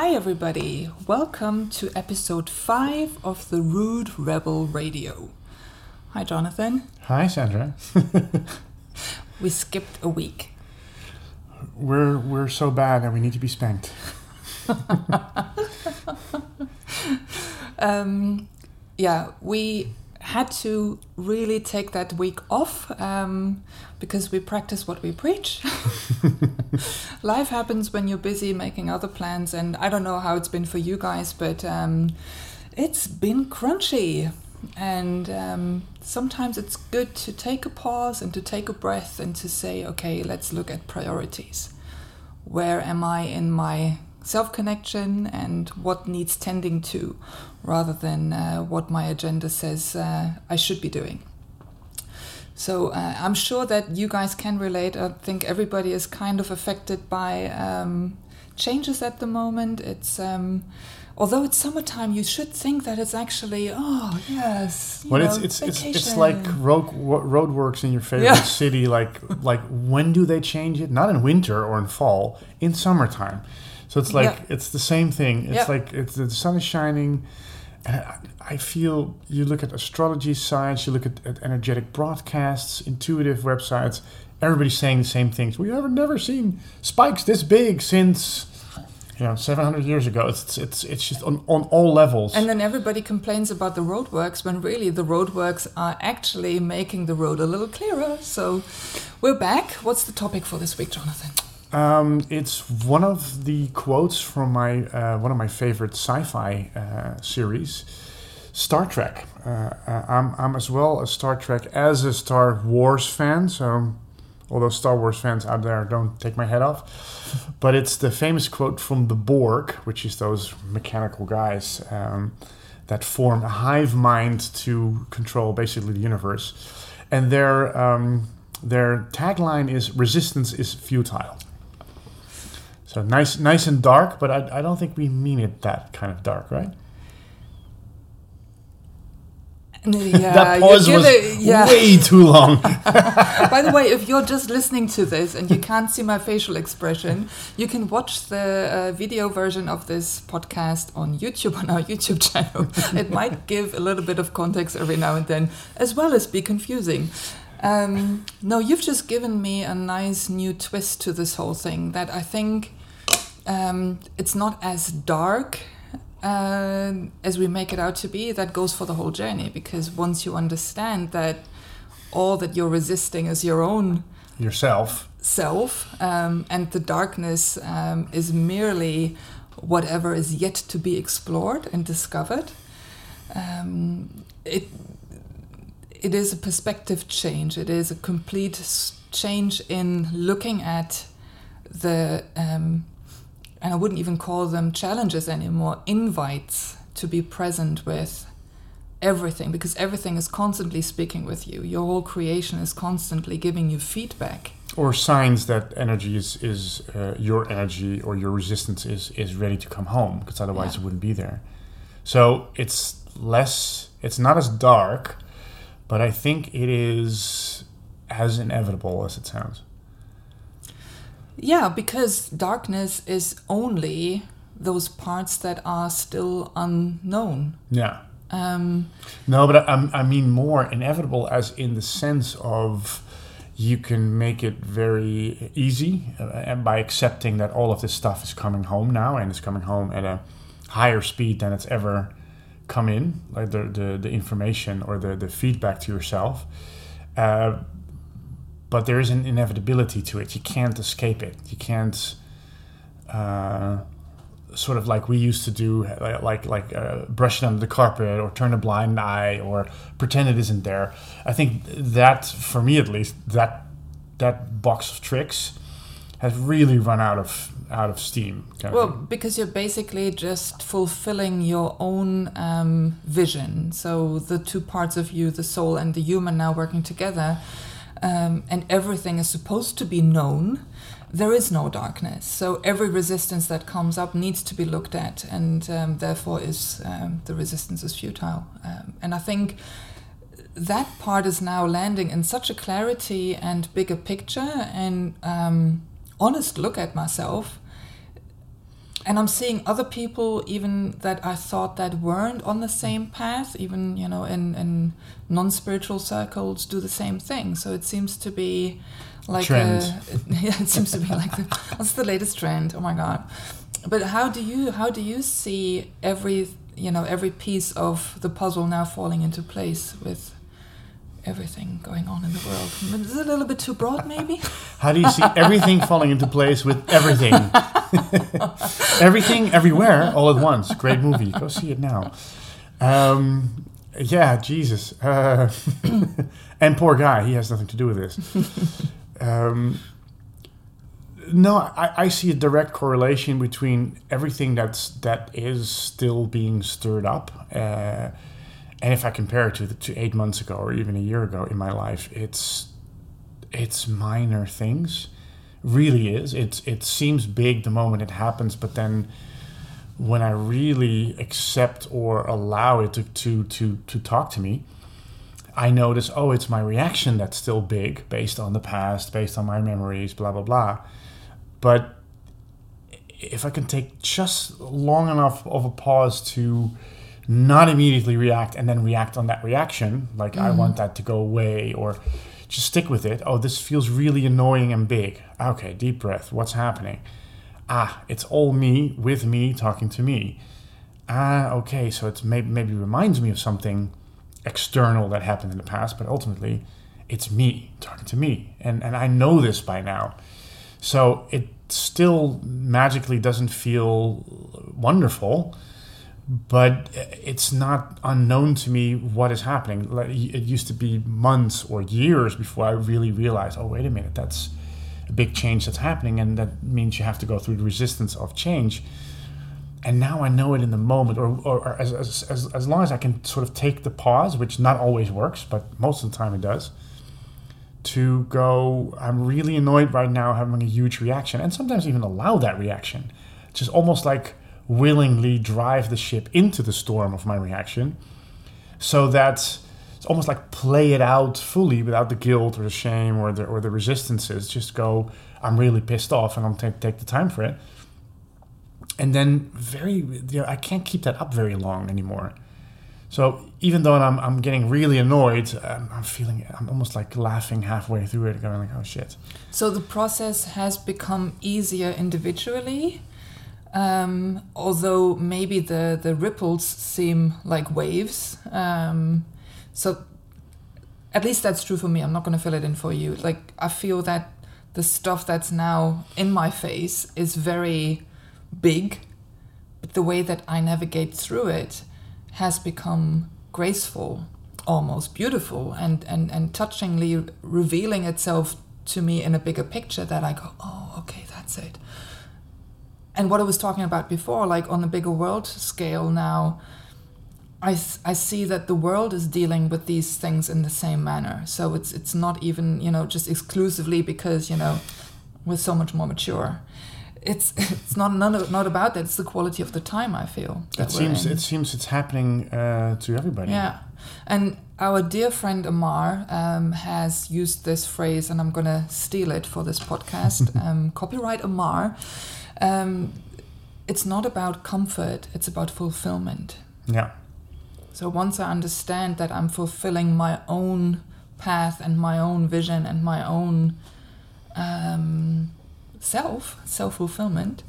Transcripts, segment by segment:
Hi, everybody. Welcome to episode 5 of the Rude Rebel Radio. Hi, Jonathan. Hi, Sandra. We skipped a week. we're we're so bad that we need to be spanked. Um, yeah, we had to really take that week off um, because we practice what we preach. Life happens when you're busy making other plans, and I don't know how it's been for you guys, but um, it's been crunchy. And um, sometimes it's good to take a pause and to take a breath and to say, okay, let's look at priorities. Where am I in my self connection and what needs tending to, rather than uh, what my agenda says uh, I should be doing? So uh, I'm sure that you guys can relate. I think everybody is kind of affected by um, changes at the moment. It's um, although it's summertime, you should think that it's actually oh yes. you But it's know, it's, it's it's like road wo- roadworks in your favorite Yeah. city. Like like when do they change it? Not in winter or in fall. In summertime. So it's like Yeah. it's the same thing. It's Yeah. like it's the sun is shining. And I, I feel you look at astrology sites, you look at, at energetic broadcasts, intuitive websites. Everybody's saying the same things. We have never seen spikes this big since you know 700 years ago. It's it's it's just on, on all levels. And then everybody complains about the roadworks when really the roadworks are actually making the road a little clearer. So we're back. What's the topic for this week, Jonathan? Um, it's one of the quotes from my uh, one of my favorite sci-fi uh, series, Star Trek. Uh, uh, I'm I'm as well a Star Trek as a Star Wars fan. So, although Star Wars fans out there don't take my head off, but it's the famous quote from the Borg, which is those mechanical guys um, that form a hive mind to control basically the universe, and their um, their tagline is "Resistance is futile." So nice, nice and dark, but I, I don't think we mean it that kind of dark, right? Yeah, that pause was it- yeah. way too long. By the way, if you're just listening to this and you can't see my facial expression, you can watch the uh, video version of this podcast on YouTube on our YouTube channel. it might give a little bit of context every now and then, as well as be confusing. Um, no, you've just given me a nice new twist to this whole thing that I think um, it's not as dark uh, as we make it out to be. That goes for the whole journey because once you understand that all that you're resisting is your own Yourself. self, um, and the darkness um, is merely whatever is yet to be explored and discovered. Um, it it is a perspective change. It is a complete change in looking at the um, and I wouldn't even call them challenges anymore. Invites to be present with everything because everything is constantly speaking with you. Your whole creation is constantly giving you feedback. Or signs that energy is, is uh, your energy or your resistance is, is ready to come home, because otherwise Yeah. it wouldn't be there. So it's less, it's not as dark, but I think it is as inevitable as it sounds. Yeah, because darkness is only those parts that are still unknown. Yeah. Um, No, but I, I mean more inevitable as in the sense of you can make it very easy uh, and by accepting that all of this stuff is coming home now and it's coming home at a higher speed than it's ever come in, like the, the, the information or the, the feedback to yourself. Uh, but there is an inevitability to it. You can't escape it. You can't. Uh, sort of like we used to do, like like, uh, brush it under the carpet or turn a blind eye or pretend it isn't there. I think that, for me at least, that that box of tricks has really run out of out of steam. kind well, thing. because you're basically just fulfilling your own um, vision. So the two parts of you, the soul and the human, now working together, um, and everything is supposed to be known. There is no darkness, so every resistance that comes up needs to be looked at, and um, therefore is um, the resistance is futile. Um, and I think that part is now landing in such a clarity and bigger picture and um, honest look at myself and I'm seeing other people even that I thought that weren't on the same path, even you know in in non-spiritual circles, do the same thing. So it seems to be like Trend. A, yeah, it seems to be like the, what's the latest trend? Oh my god! But how do you how do you see every you know every piece of the puzzle now falling into place with everything going on in the world? Is it a little bit too broad, maybe? How do you see everything falling into place with everything? everything, everywhere, all at once. Great movie. Go see it now. Um, yeah, Jesus. Uh, and poor guy, he has nothing to do with this. Um, no, I, I see a direct correlation between everything that's that is still being stirred up, uh, and if I compare it to the, to eight months ago or even a year ago in my life, it's it's minor things, really is. It's it seems big the moment it happens, but then when I really accept or allow it to to to, to talk to me, I notice, oh, it's my reaction that's still big based on the past, based on my memories, blah, blah, blah. But if I can take just long enough of a pause to not immediately react and then react on that reaction, like I want that to go away or just stick with it. Oh, this feels really annoying and big. Okay, deep breath. What's happening? Ah, it's all me with me talking to me. Ah, okay, so it's maybe, maybe reminds me of something external that happened in the past, but ultimately it's me talking to me. And, and I know this by now. So it still magically doesn't feel wonderful, but it's not unknown to me what is happening. Like, It used to be months or years before I really realized, oh, wait a minute, that's a big change that's happening, and that means you have to go through the resistance of change and now I know it in the moment, or, or, or as, as, as, as long as I can sort of take the pause, which not always works, but most of the time it does, to go, I'm really annoyed right now, having a huge reaction, and sometimes even allow that reaction. It's Just almost like willingly drive the ship into the storm of my reaction, so that it's almost like play it out fully without the guilt or the shame or the, or the resistances. Just go, I'm really pissed off, and I'm take take the time for it and then very you know, I can't keep that up very long anymore. So even though I'm, I'm getting really annoyed, um, I'm feeling I'm almost like laughing halfway through it, going like, oh shit. So the process has become easier individually, um, although maybe the the ripples seem like waves. Um, so at least that's true for me. I'm not going to fill it in for you. Like I feel that the stuff that's now in my face is very big, but the way that I navigate through it has become graceful, almost beautiful, and, and, and touchingly revealing itself to me in a bigger picture that I go, oh, okay, that's it. And what I was talking about before, like on a bigger world scale now, I, I see that the world is dealing with these things in the same manner. So it's it's not even you know just exclusively because you know we're so much more mature it's it's not none of, not about that. It's the quality of the time. I feel. It seems it seems it's happening uh, to everybody. Yeah, and our dear friend Amar um, has used this phrase, and I'm gonna steal it for this podcast. um, copyright Amar. Um, it's not about comfort. It's about fulfillment. Yeah. So once I understand that I'm fulfilling my own path and my own vision and my own um, self, self fulfillment,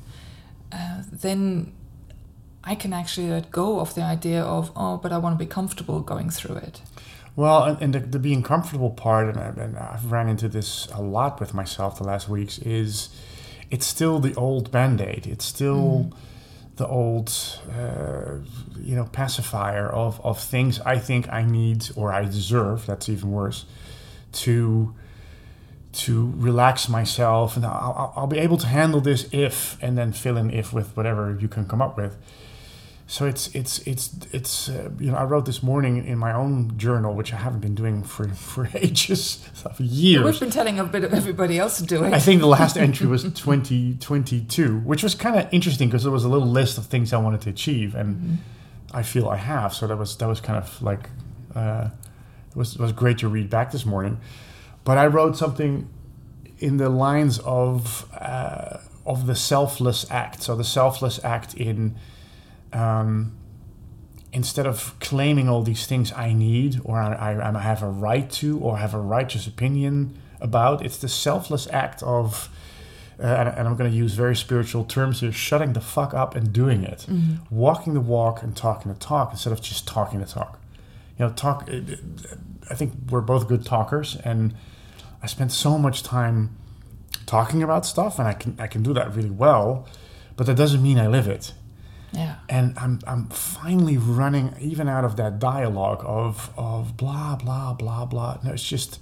uh, then I can actually let go of the idea of, oh, but I want to be comfortable going through it. Well, and the, the being comfortable part, and, I, and I've ran into this a lot with myself the last weeks, is it's still the old band aid. It's still mm. the old, uh, you know, pacifier of, of things I think I need or I deserve. That's even worse. To to relax myself and I'll, I'll, be able to handle this if and then fill in if with whatever you can come up with so it's it's it's it's uh, you know I wrote this morning in my own journal which I haven't been doing for for ages for years we've been telling a bit of everybody else to do it I think the last entry was 2022 which was kind of interesting because there was a little list of things I wanted to achieve and mm-hmm. I feel I have so that was that was kind of like uh, it was it was great to read back this morning but I wrote something in the lines of uh, of the selfless act. So the selfless act in um, instead of claiming all these things I need or I, I, I have a right to or have a righteous opinion about, it's the selfless act of. Uh, and, and, I'm going to use very spiritual terms here shutting the fuck up and doing it. Mm-hmm. Walking the walk and talking the talk instead of just talking the talk. You know, talk. uh, I think we're both good talkers, and I spend so much time talking about stuff, and I can I can do that really well, but that doesn't mean I live it. Yeah. And I'm I'm finally running even out of that dialogue of of blah blah blah blah. No, it's just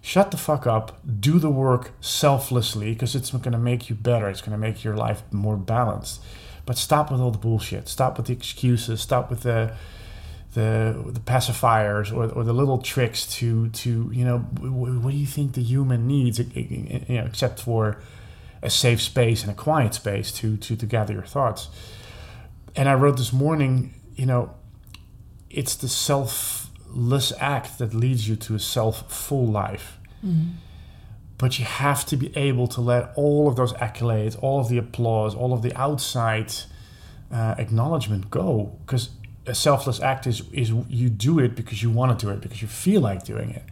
shut the fuck up, do the work selflessly because it's going to make you better. It's going to make your life more balanced. But stop with all the bullshit. Stop with the excuses. Stop with the the the pacifiers or, or the little tricks to to you know what do you think the human needs you know except for a safe space and a quiet space to to to gather your thoughts and i wrote this morning you know it's the selfless act that leads you to a self-full life. Mm-hmm. but you have to be able to let all of those accolades all of the applause all of the outside uh, acknowledgement go. Because a selfless act is is you do it because you want to do it because you feel like doing it.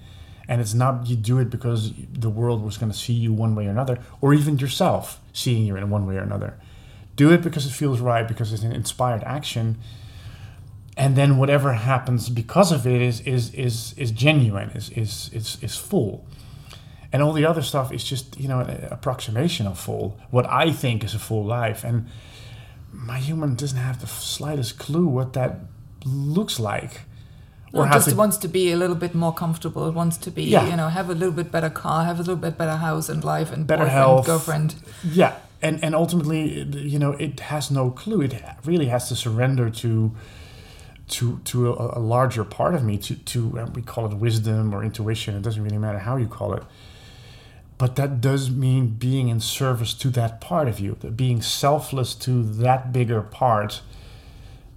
And it's not you do it because the world was going to see you one way or another or even yourself seeing you in one way or another do it because it feels right because it's an inspired action and then whatever happens because of it is is is is genuine is is is, is full and all the other stuff is just you know an approximation of full what i think is a full life and my human doesn't have the slightest clue what that looks like. Or no, just to, wants to be a little bit more comfortable. It wants to be, yeah. you know, have a little bit better car, have a little bit better house and life and better boyfriend, health, girlfriend. Yeah, and and ultimately, you know, it has no clue. It really has to surrender to to to a, a larger part of me. To to we call it wisdom or intuition. It doesn't really matter how you call it but that does mean being in service to that part of you, being selfless to that bigger part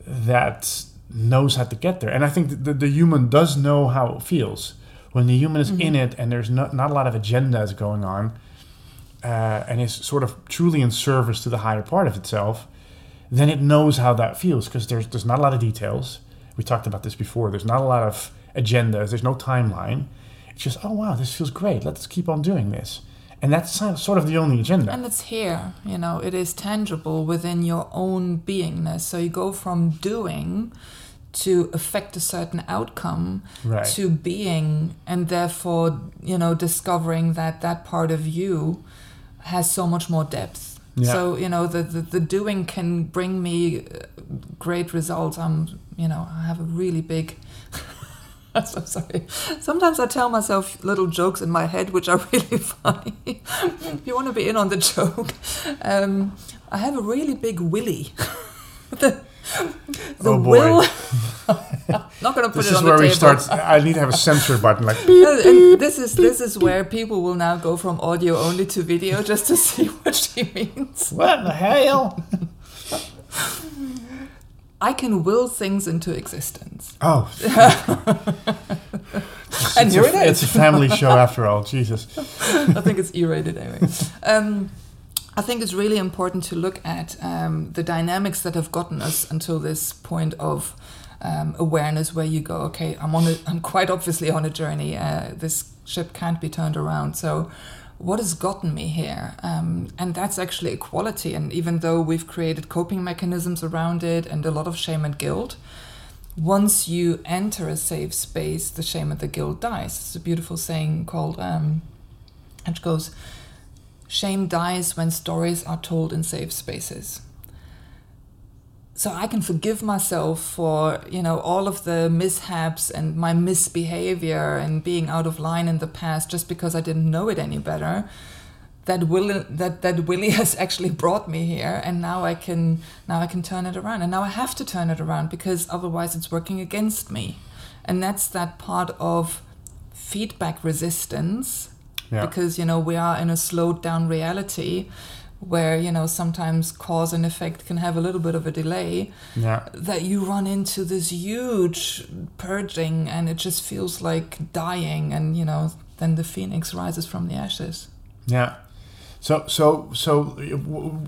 that knows how to get there. And I think the, the human does know how it feels. When the human is mm-hmm. in it and there's not, not a lot of agendas going on, uh, and is sort of truly in service to the higher part of itself, then it knows how that feels because there's, there's not a lot of details. We talked about this before. There's not a lot of agendas, there's no timeline it's just, oh wow, this feels great. Let's keep on doing this. And that's sort of the only agenda. And it's here, you know, it is tangible within your own beingness. So you go from doing to affect a certain outcome right. to being, and therefore, you know, discovering that that part of you has so much more depth. Yeah. So, you know, the, the, the doing can bring me uh, great results. I'm, you know, I have a really big I'm so sorry. Sometimes I tell myself little jokes in my head, which are really funny. if you want to be in on the joke, um, I have a really big willy. the the oh will. not going to put this it on the table. This is where we start. I need to have a censor button, like. Beep, and this is this is where people will now go from audio only to video just to see what she means. What the hell? I can will things into existence. Oh. and here a, it is. It's a family show after all. Jesus. I think it's E-rated anyway. Um, I think it's really important to look at um, the dynamics that have gotten us until this point of um, awareness, where you go, okay, I'm on a, I'm quite obviously on a journey. Uh, this ship can't be turned around. So what has gotten me here? Um, and that's actually equality. And even though we've created coping mechanisms around it and a lot of shame and guilt, once you enter a safe space, the shame and the guilt dies. It's a beautiful saying called, um, it goes, shame dies when stories are told in safe spaces so I can forgive myself for you know all of the mishaps and my misbehavior and being out of line in the past just because I didn't know it any better. That will that that Willie has actually brought me here, and now I can now I can turn it around, and now I have to turn it around because otherwise it's working against me, and that's that part of feedback resistance yeah. because you know we are in a slowed down reality where you know sometimes cause and effect can have a little bit of a delay yeah. that you run into this huge purging and it just feels like dying and you know then the phoenix rises from the ashes yeah So, so, so,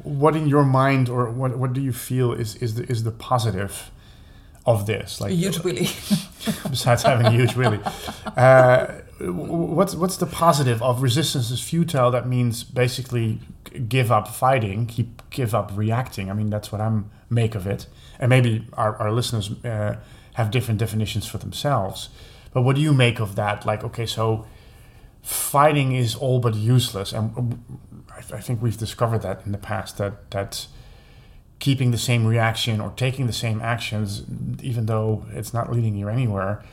what in your mind, or what, what do you feel is is the is the positive of this? Like huge willy. besides having a huge willy, uh, what's what's the positive of resistance is futile? That means basically give up fighting, keep give up reacting. I mean, that's what I'm make of it, and maybe our our listeners uh, have different definitions for themselves. But what do you make of that? Like, okay, so fighting is all but useless, and I, I think we've discovered that in the past that that keeping the same reaction or taking the same actions, even though it's not leading you anywhere,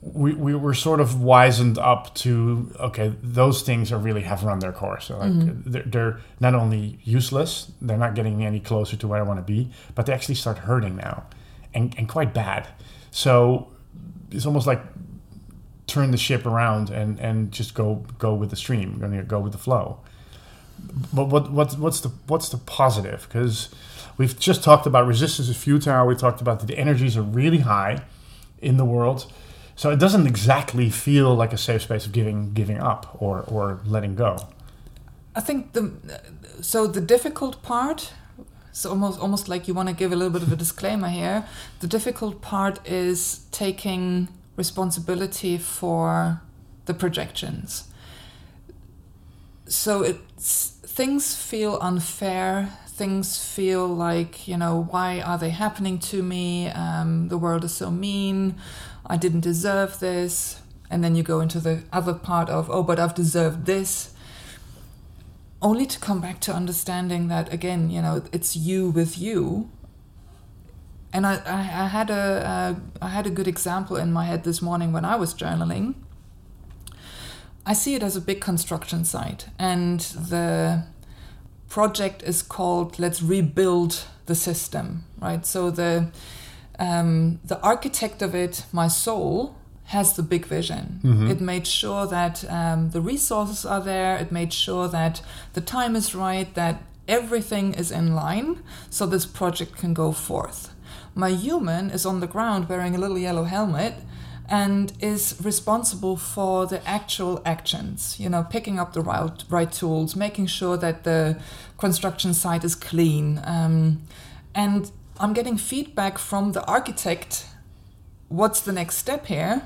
we, we were sort of wizened up to okay, those things are really have run their course. So like mm-hmm. they're, they're, not only useless, they're not getting me any closer to where I want to be, but they actually start hurting now, and, and quite bad. So it's almost like turn the ship around and, and just go go with the stream, going to go with the flow but what, what what's the what's the positive? Because we've just talked about resistance is futile. We talked about that the energies are really high in the world, so it doesn't exactly feel like a safe space of giving giving up or or letting go. I think the so the difficult part. So almost almost like you want to give a little bit of a disclaimer here. The difficult part is taking responsibility for the projections. So it's things feel unfair. Things feel like, you know, why are they happening to me? Um, the world is so mean. I didn't deserve this. And then you go into the other part of, oh, but I've deserved this. Only to come back to understanding that, again, you know, it's you with you. And I, I, I had a, uh, I had a good example in my head this morning when I was journaling I see it as a big construction site, and the project is called "Let's Rebuild the System." Right. So the um, the architect of it, my soul, has the big vision. Mm-hmm. It made sure that um, the resources are there. It made sure that the time is right. That everything is in line, so this project can go forth. My human is on the ground wearing a little yellow helmet and is responsible for the actual actions you know picking up the right, right tools making sure that the construction site is clean. Um, and i'm getting feedback from the architect what's the next step here?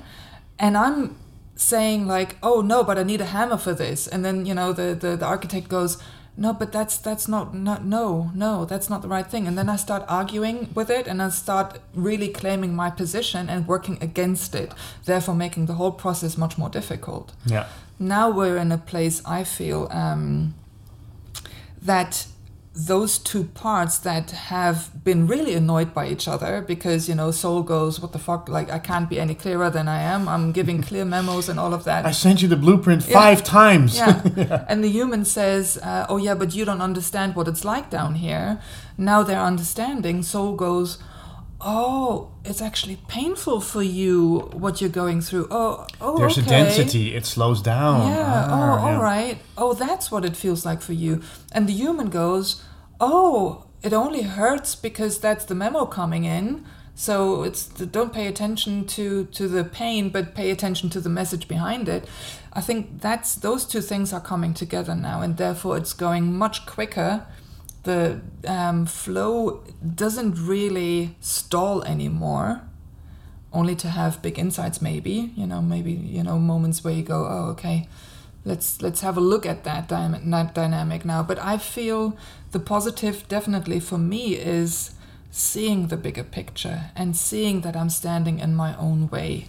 And i'm saying like oh no but i need a hammer for this. And then you know the, the, the architect goes no but that's that's not, not no no that's not the right thing. And then i start arguing with it and i start really claiming my position and working against it therefore making the whole process much more difficult. Yeah. Now we're in a place i feel um, that those two parts that have been really annoyed by each other because you know soul goes what the fuck? Like i can't be any clearer than i am. I'm giving clear memos and all of that. I sent you the blueprint five times. Yeah. yeah. and the human says uh, oh yeah but you don't understand what it's like down here. Now they're understanding. Soul goes oh it's actually painful for you what you're going through. Oh oh there's okay. a density. It slows down. Yeah. Ah, oh yeah. all right. Oh that's what it feels like for you. And the human goes oh it only hurts because that's the memo coming in. So it's don't pay attention to to the pain but pay attention to the message behind it. I think that's those two things are coming together now and therefore it's going much quicker the um, flow doesn't really stall anymore. Only to have big insights maybe you know maybe you know moments where you go oh okay let's let's have a look at that, dy- dynamic now. But i feel the positive definitely for me is seeing the bigger picture and seeing that i'm standing in my own way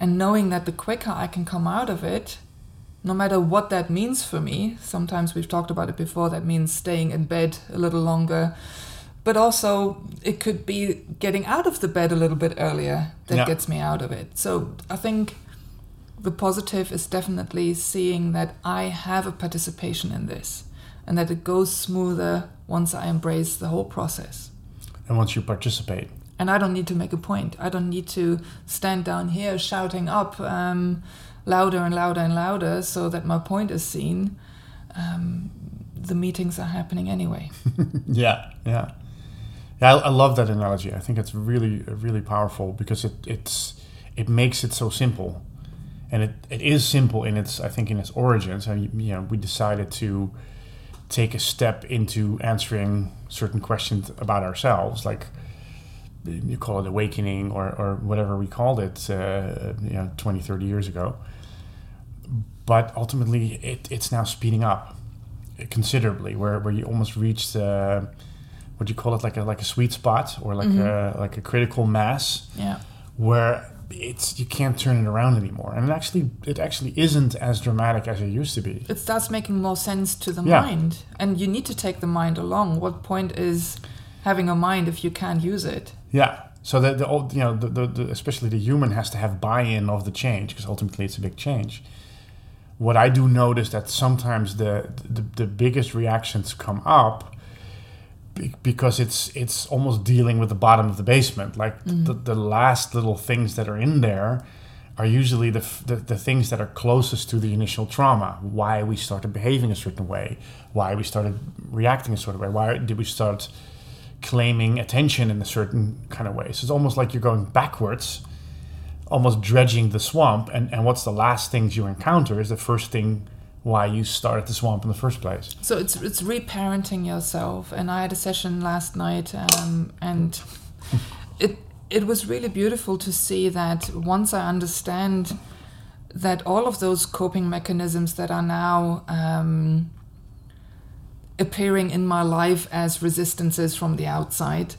and knowing that the quicker i can come out of it no matter what that means for me. Sometimes we've talked about it before, that means staying in bed a little longer. But also, it could be getting out of the bed a little bit earlier that yeah. gets me out of it. So I think the positive is definitely seeing that I have a participation in this and that it goes smoother once I embrace the whole process. And once you participate. And I don't need to make a point. I don't need to stand down here shouting up. Um, louder and louder and louder so that my point is seen, um, the meetings are happening anyway. yeah, yeah. Yeah, I, I, love that analogy. I think it's really, really powerful because it it's it makes it so simple, and it, it is simple in its I think in its origins. And you know, we decided to take a step into answering certain questions about ourselves, like you call it awakening or, or whatever we called it, uh, you know, 20, 30 years ago. But ultimately, it, it's now speeding up considerably, where, where you almost reach uh, what do you call it, like a like a sweet spot or like a like a critical mass, Yeah. where it's you can't turn it around anymore. And it actually it actually isn't as dramatic as it used to be. It starts making more sense to the Yeah. mind. And you need to take the mind along. What point is having a mind if you can't use it? Yeah. So the, the old, you know, the, the, the, especially the human has to have buy-in of the change because ultimately it's a big change. What I do notice that sometimes the the, the biggest reactions come up because it's it's almost dealing with the bottom of the basement. Like mm-hmm. the, the last little things that are in there are usually the, f- the the things that are closest to the initial trauma. Why we started behaving a certain way, why we started reacting a certain way, why did we start claiming attention in a certain kind of way. So it's almost like you're going backwards, almost dredging the swamp. And, and what's the last things you encounter is the first thing why you started the swamp in the first place. So it's it's reparenting yourself. And I had a session last night, um, and it it was really beautiful to see that once I understand that all of those coping mechanisms that are now um, appearing in my life as resistances from the outside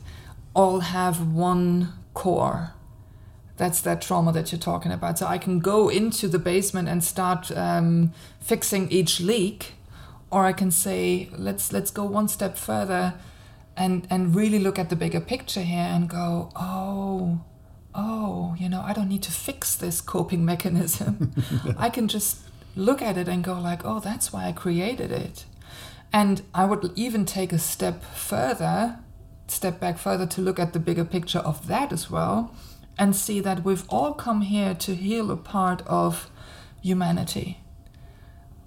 all have one core. That's that trauma that you're talking about. So I can go into the basement and start um, fixing each leak, or I can say, let's let's go one step further, and and really look at the bigger picture here and go, oh, oh, you know, I don't need to fix this coping mechanism. I can just look at it and go like, oh, that's why I created it. And I would even take a step further, step back further to look at the bigger picture of that as well, and see that we've all come here to heal a part of humanity.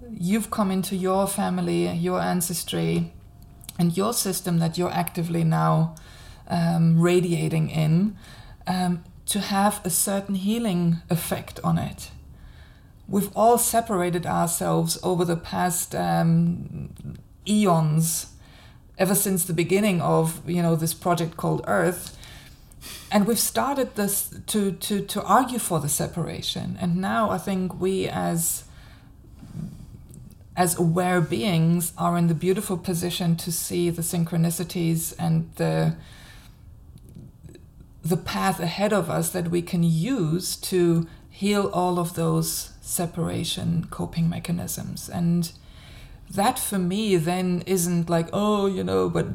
You've come into your family, your ancestry, and your system that you're actively now um, radiating in um, to have a certain healing effect on it. We've all separated ourselves over the past um, eons, ever since the beginning of you know this project called Earth, and we've started this to to to argue for the separation. And now I think we as as aware beings are in the beautiful position to see the synchronicities and the the path ahead of us that we can use to heal all of those separation coping mechanisms and that for me then isn't like oh you know but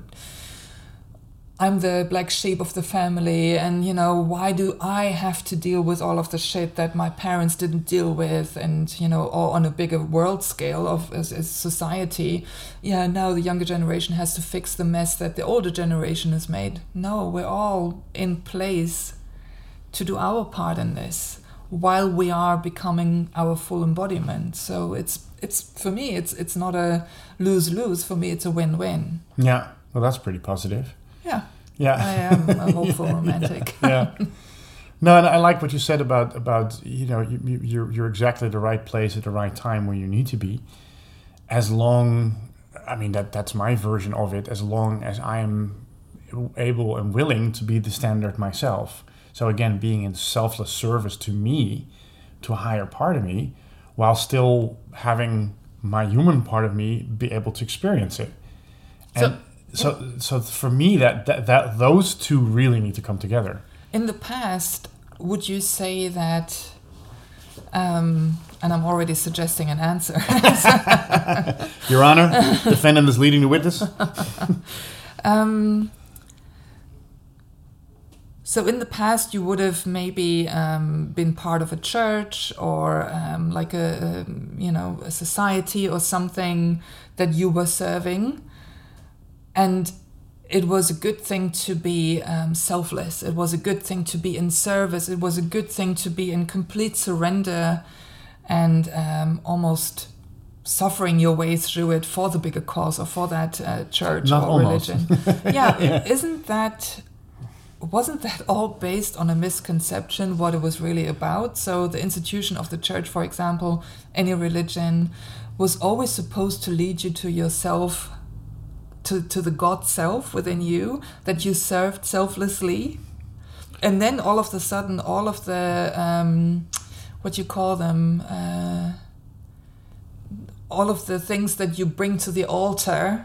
i'm the black sheep of the family and you know why do i have to deal with all of the shit that my parents didn't deal with? And you know or on a bigger world scale of as, as society. Yeah now the younger generation has to fix the mess that the older generation has made. No we're all in place to do our part in this while we are becoming our full embodiment. So it's it's for me it's it's not a lose lose for me it's a win win Yeah. Well, that's pretty positive. Yeah Yeah. i am a hopeful romantic yeah. No, and I like what you said about about you know you, you, you're you're exactly the right place at the right time where you need to be. As long, I mean that that's my version of it. As long as I am able and willing to be the standard myself. So again, being in selfless service to me, to a higher part of me, while still having my human part of me be able to experience it. And so, so, so for me, that, that that those two really need to come together. in the past would you say that um, and i'm already suggesting an answer Your Honor, defendant is leading the witness. Um, so in the past, you would have maybe um, been part of a church or um, like a, a you know a society or something that you were serving, and it was a good thing to be um, selfless. It was a good thing to be in service. It was a good thing to be in complete surrender and um, almost suffering your way through it for the bigger cause or for that uh, church Not or almost. religion. yeah, isn't that wasn't that all based on a misconception what it was really about? So the institution of the church, for example, any religion, was always supposed to lead you to yourself to, to the God self within you that you served selflessly. And then all of a sudden, all of the, um, what you call them, uh, all of the things that you bring to the altar,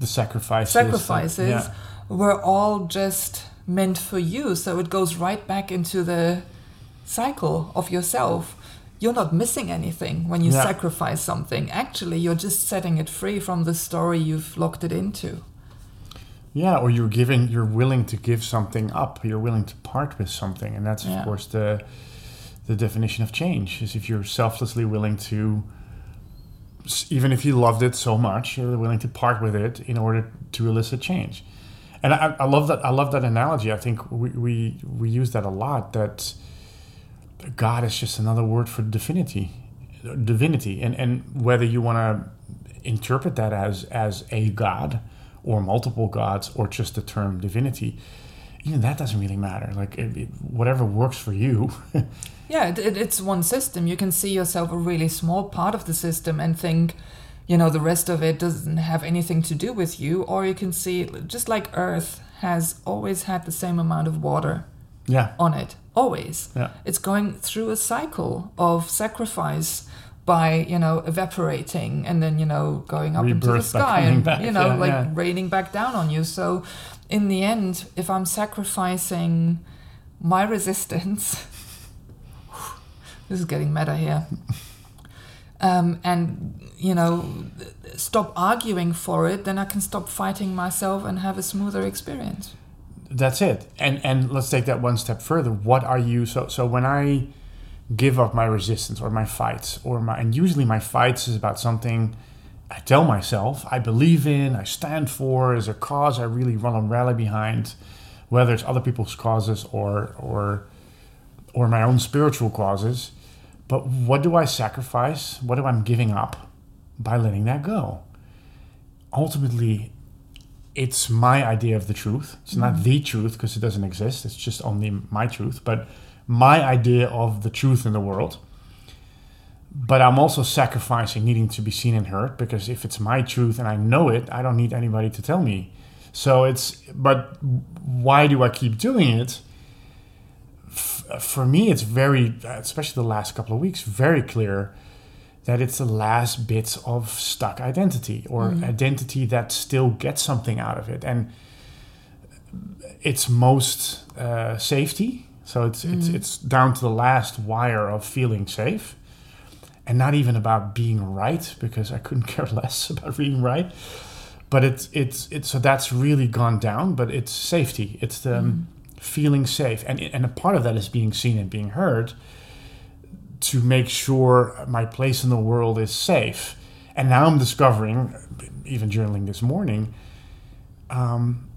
the sacrifices, sacrifices, yeah. were all just meant for you. So it goes right back into the cycle of yourself. You're not missing anything when you Yeah. sacrifice something. Actually, you're just setting it free from the story you've locked it into. Yeah, or you're giving, you're willing to give something up. You're willing to part with something, and that's of Yeah. course the the definition of change. Is if you're selflessly willing to, even if you loved it so much, you're willing to part with it in order to elicit change. And I, I love that. I love that analogy. I think we, we we use that a lot. That God is just another word for divinity, divinity, and and whether you want to interpret that as as a god or multiple gods or just the term divinity, even that doesn't really matter. Like it, it, whatever works for you. Yeah, it, it, it's one system. You can see yourself a really small part of the system and think, you know, the rest of it doesn't have anything to do with you. Or you can see, just like Earth has always had the same amount of water yeah, on it, always. yeah, It's going through a cycle of sacrifice by, you know, evaporating and then, you know, going up into the sky and, back, you know, yeah, like yeah. raining back down on you. So in the end, if I'm sacrificing my resistance, this is getting meta here. Um, and you know, stop arguing for it, then I can stop fighting myself and have a smoother experience. That's it. And and let's take that one step further. What are you? So so when I give up my resistance or my fights or my and usually my fights is about something I tell myself I believe in, I stand for, is a cause I really run and rally behind, whether it's other people's causes or or or my own spiritual causes. But what do I sacrifice? What do I giving up by letting that go? Ultimately, it's my idea of the truth. It's not mm. the truth because it doesn't exist. It's just only my truth, but my idea of the truth in the world. But I'm also sacrificing needing to be seen and heard because if it's my truth and I know it, I don't need anybody to tell me. So it's, but why do I keep doing it? F- For me, it's very, especially the last couple of weeks, very clear that it's the last bits of stuck identity or identity that still gets something out of it. And it's most uh, safety. So it's, it's it's down to the last wire of feeling safe, and not even about being right because I couldn't care less about being right. But it's it's it's so that's really gone down. But it's safety. It's the um, feeling safe, and and a part of that is being seen and being heard to make sure my place in the world is safe. And now I'm discovering, even journaling this morning, um,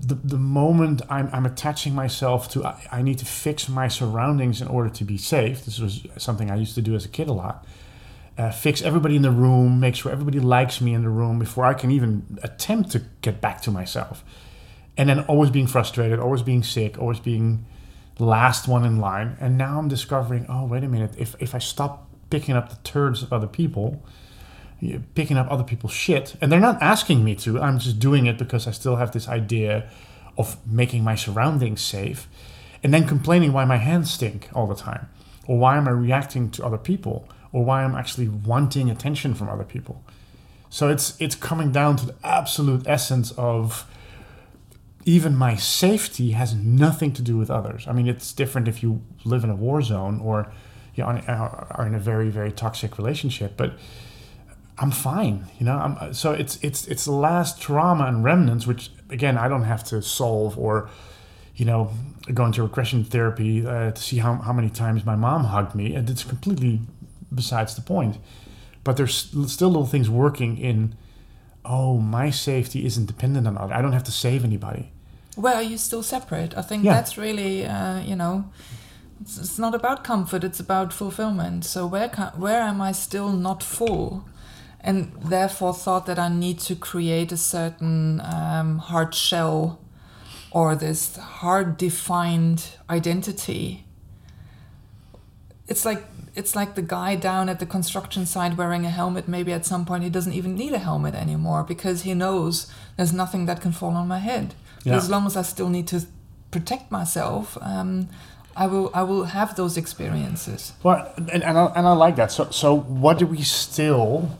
the, the moment I'm, I'm attaching myself to, I, I need to fix my surroundings in order to be safe. This was something I used to do as a kid a lot. Uh, fix everybody in the room, make sure everybody likes me in the room before I can even attempt to get back to myself. And then always being frustrated, always being sick, always being last one in line. And now I'm discovering, oh, wait a minute, if, if I stop picking up the turds of other people, picking up other people's shit, and they're not asking me to, I'm just doing it because I still have this idea of making my surroundings safe, and then complaining why my hands stink all the time, or why am I reacting to other people, or why I'm actually wanting attention from other people. So it's it's coming down to the absolute essence of even my safety has nothing to do with others. I mean, it's different if you live in a war zone or you know, are in a very very toxic relationship, but I'm fine. You know, I'm, so it's it's it's the last trauma and remnants, which again I don't have to solve or you know go into regression therapy uh, to see how how many times my mom hugged me, and it's completely besides the point. But there's still little things working in. Oh, my safety isn't dependent on other. I don't have to save anybody. Well, are you still separate? I think Yeah. that's really, uh, you know, it's, it's not about comfort; it's about fulfillment. So where ca- where am I still not full, and therefore thought that I need to create a certain um, hard shell, or this hard defined identity. It's like it's like the guy down at the construction site wearing a helmet. Maybe at some point he doesn't even need a helmet anymore because he knows there's nothing that can fall on my head. Yeah. As long as I still need to protect myself, um, I will I will have those experiences. Well, and, and, I, and I like that. So, so what do we still,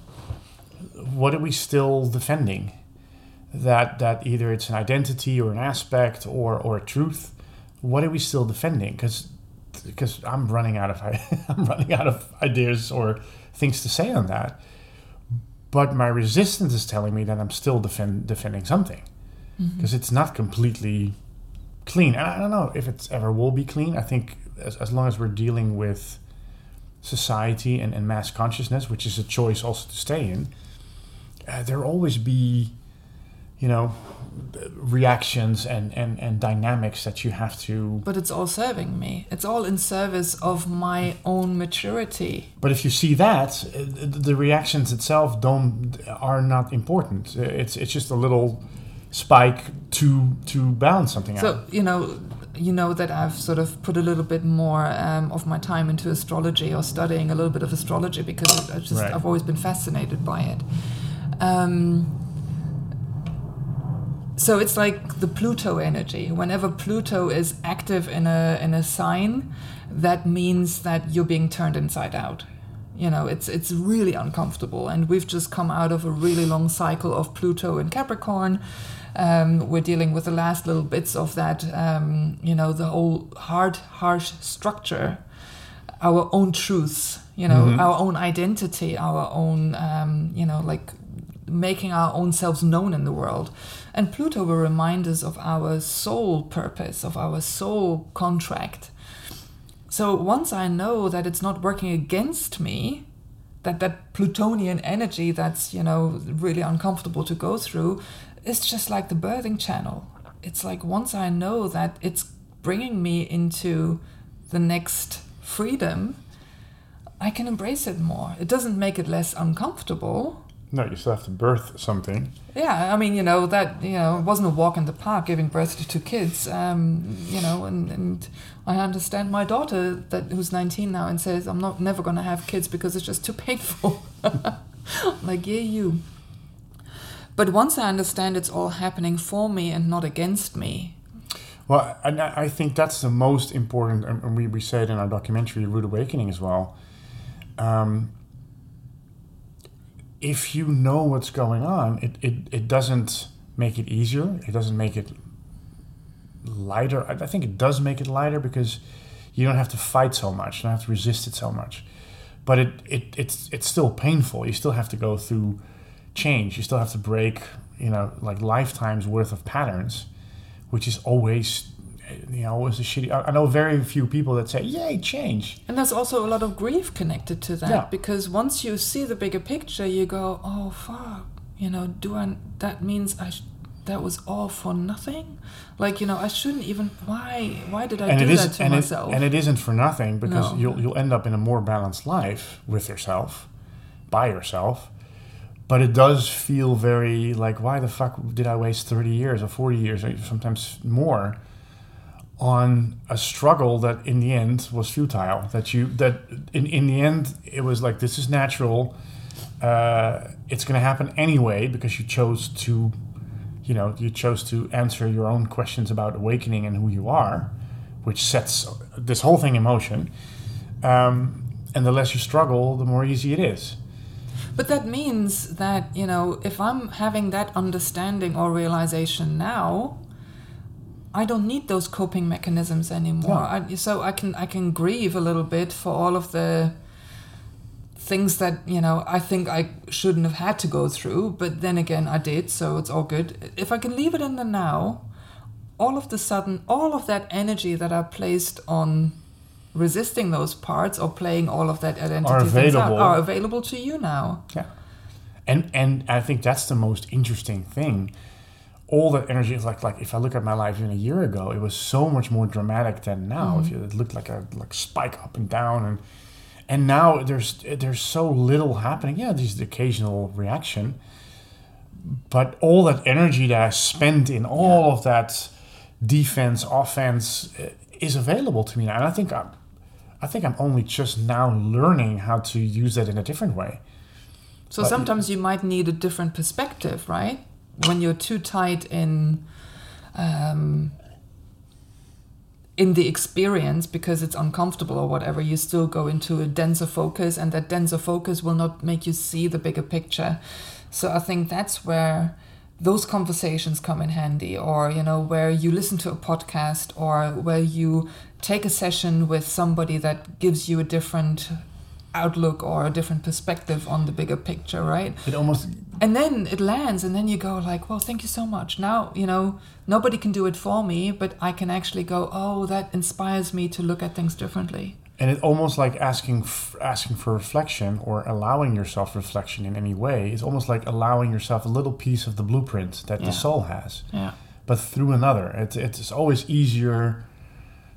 what are we still defending? That that either it's an identity or an aspect or or a truth. What are we still defending? Because because I'm running out of I'm running out of ideas or things to say on that. But my resistance is telling me that I'm still defend, defending something because it's not completely clean. And I don't know if it's ever will be clean. I think as, as long as we're dealing with society and, and mass consciousness, which is a choice also to stay in, uh, there'll always be, you know, reactions and, and, and dynamics that you have to. But it's all serving me. It's all in service of my own maturity. But if you see that, uh, the reactions itself don't are not important. It's it's just a little spike to to balance something out. So you know, you know that I've sort of put a little bit more um, of my time into astrology or studying a little bit of astrology because I just Right. I've always been fascinated by it. Um, so it's like the Pluto energy. Whenever Pluto is active in a in a sign, that means that you're being turned inside out. You know, it's it's really uncomfortable, and we've just come out of a really long cycle of Pluto in Capricorn. Um, we're dealing with the last little bits of that. Um, you know, the whole hard, harsh structure, our own truths. You know, our own identity, our own. Um, you know, like making our own selves known in the world. And Pluto will remind us of our soul purpose, of our soul contract. So once I know that it's not working against me, that that Plutonian energy that's, you know, really uncomfortable to go through, it's just like the birthing channel. It's like once I know that it's bringing me into the next freedom, I can embrace it more. It doesn't make it less uncomfortable. No, you still have to birth something. Yeah, I mean, you know, that, you know, it wasn't a walk in the park giving birth to two kids, um, you know, and, and I understand my daughter that who's 19 now and says, I'm not never going to have kids because it's just too painful. like, yeah, you. But once I understand it's all happening for me and not against me, Well, and I think that's the most important, and we, we say it in our documentary, Rude Awakening, as well. Um, if you know what's going on, it, it, it doesn't make it easier. It doesn't make it lighter. I I think it does make it lighter because you don't have to fight so much. You don't have to resist it so much. But it, it it's it's still painful. You still have to go through change. You still have to break, you know, like lifetimes worth of patterns, which is always, you know, always a shitty. I know very few people that say, "Yay, change." And there's also a lot of grief connected to that Yeah. because once you see the bigger picture, you go, "Oh fuck," you know. Do I? That means I. Sh- that was all for nothing. Like you know, I shouldn't even. Why? Why did I and do that to and myself? It, and it isn't for nothing because No. you'll you'll end up in a more balanced life with yourself, by yourself. But it does feel very like, why the fuck did I waste thirty years or forty years or sometimes more on a struggle that in the end was futile? That you that in in the end it was like this is natural. Uh, it's going to happen anyway because you chose to you know you chose to answer your own questions about awakening and who you are which sets this whole thing in motion um, and the less you struggle the more easy it is But that means that, you know, if I'm having that understanding or realization now, I don't need those coping mechanisms anymore. I, so I can I can grieve a little bit for all of the things that, you know, I think I shouldn't have had to go through, but then again I did, so it's all good. If I can leave it in the now, all of the sudden all of that energy that I placed on resisting those parts or playing all of that identity things out are available to you now. yeah and and i think that's the most interesting thing all that energy is like like if i look at my life even a year ago it was so much more dramatic than now. If you, it looked like a like spike up and down and and now there's there's so little happening. Yeah there's the occasional reaction but all that energy that i spent in all of that defense offense uh, is available to me now. And i think i'm I think I'm only just now learning how to use that in a different way. So But- sometimes you might need a different perspective, right? When you're too tight in um, in the experience because it's uncomfortable or whatever, you still go into a denser focus, and that denser focus will not make you see the bigger picture. So I think that's where those conversations come in handy, or you know, where you listen to a podcast, or where you take a session with somebody that gives you a different outlook or a different perspective on the bigger picture, right? It almost And then it lands, and then you go like, "Well, thank you so much." Now you know nobody can do it for me, but I can actually go, "Oh, that inspires me to look at things differently." and it almost like asking f- asking for reflection or allowing yourself reflection in any way is almost like allowing yourself a little piece of the blueprint that Yeah. the soul has Yeah. but through another it's, it's always easier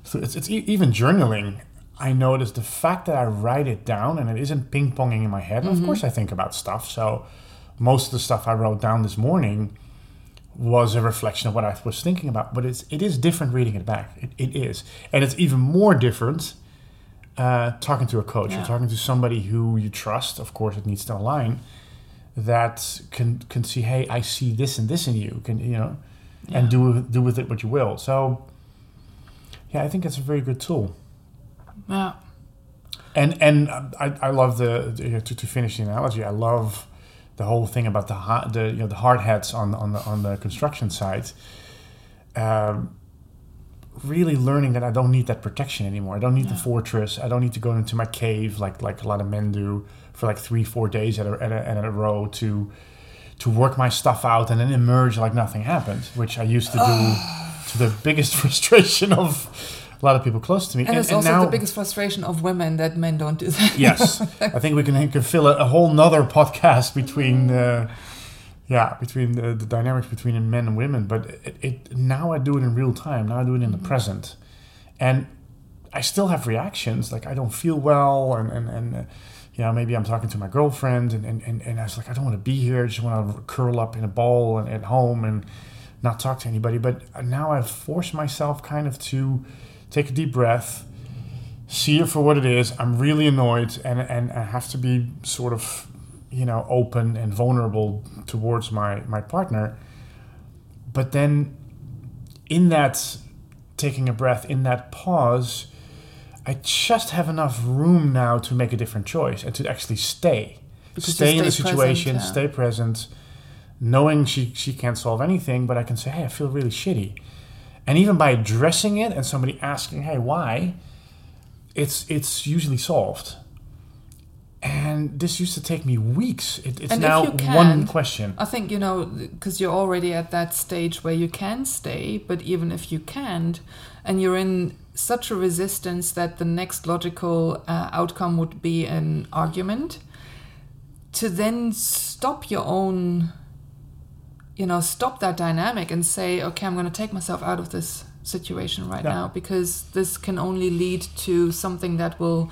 so it's, it's e- even journaling i notice the fact that i write it down and it isn't ping-ponging in my head and of mm-hmm. course i think about stuff so most of the stuff i wrote down this morning was a reflection of what i was thinking about but it's it is different reading it back. It, it is. And it's even more different uh, talking to a coach Yeah. or talking to somebody who you trust of course it needs to align that can can see hey i see this and this in you can you know and do do with it what you will. So yeah i think it's a very good tool. Yeah. and and i, I love the, the to, to finish the analogy i love the whole thing about the ha- the you know the hard hats on on the on the construction site um, really learning that I don't need that protection anymore. I don't need the fortress. I don't need to go into my cave like like a lot of men do for like three four days at a, at a, at a row to to work my stuff out and then emerge like nothing happened, which I used to do to the biggest frustration of a lot of people close to me. And, it's also the biggest frustration of women that men don't do that. yes, I think we can, can fill a, a whole nother podcast between, uh, yeah, between the, the dynamics between men and women. But it, it now I do it in real time. Now I do it in the present, and I still have reactions. Like I don't feel well, and and and. Uh, you know, maybe I'm talking to my girlfriend, and, and, and, and I was like, I don't want to be here. I just want to curl up in a ball and at home and not talk to anybody. But now I've forced myself kind of to take a deep breath, see it for what it is. I'm really annoyed, and and I have to be sort of, you know, open and vulnerable towards my my partner. But then, in that taking a breath, in that pause, I just have enough room now to make a different choice and to actually stay, Because stay in the stay present, situation, yeah. stay present, knowing she she can't solve anything, but I can say, hey, I feel really shitty. And even by addressing it and somebody asking, "Hey, why?" it's it's usually solved. And this used to take me weeks. It, it's And now you one question. I think, you know, because you're already at that stage where you can stay, but even if you can't, and you're in such a resistance that the next logical uh, outcome would be an argument, to then stop your own, you know, stop that dynamic and say, okay, I'm going to take myself out of this situation right Yeah. now because this can only lead to something that will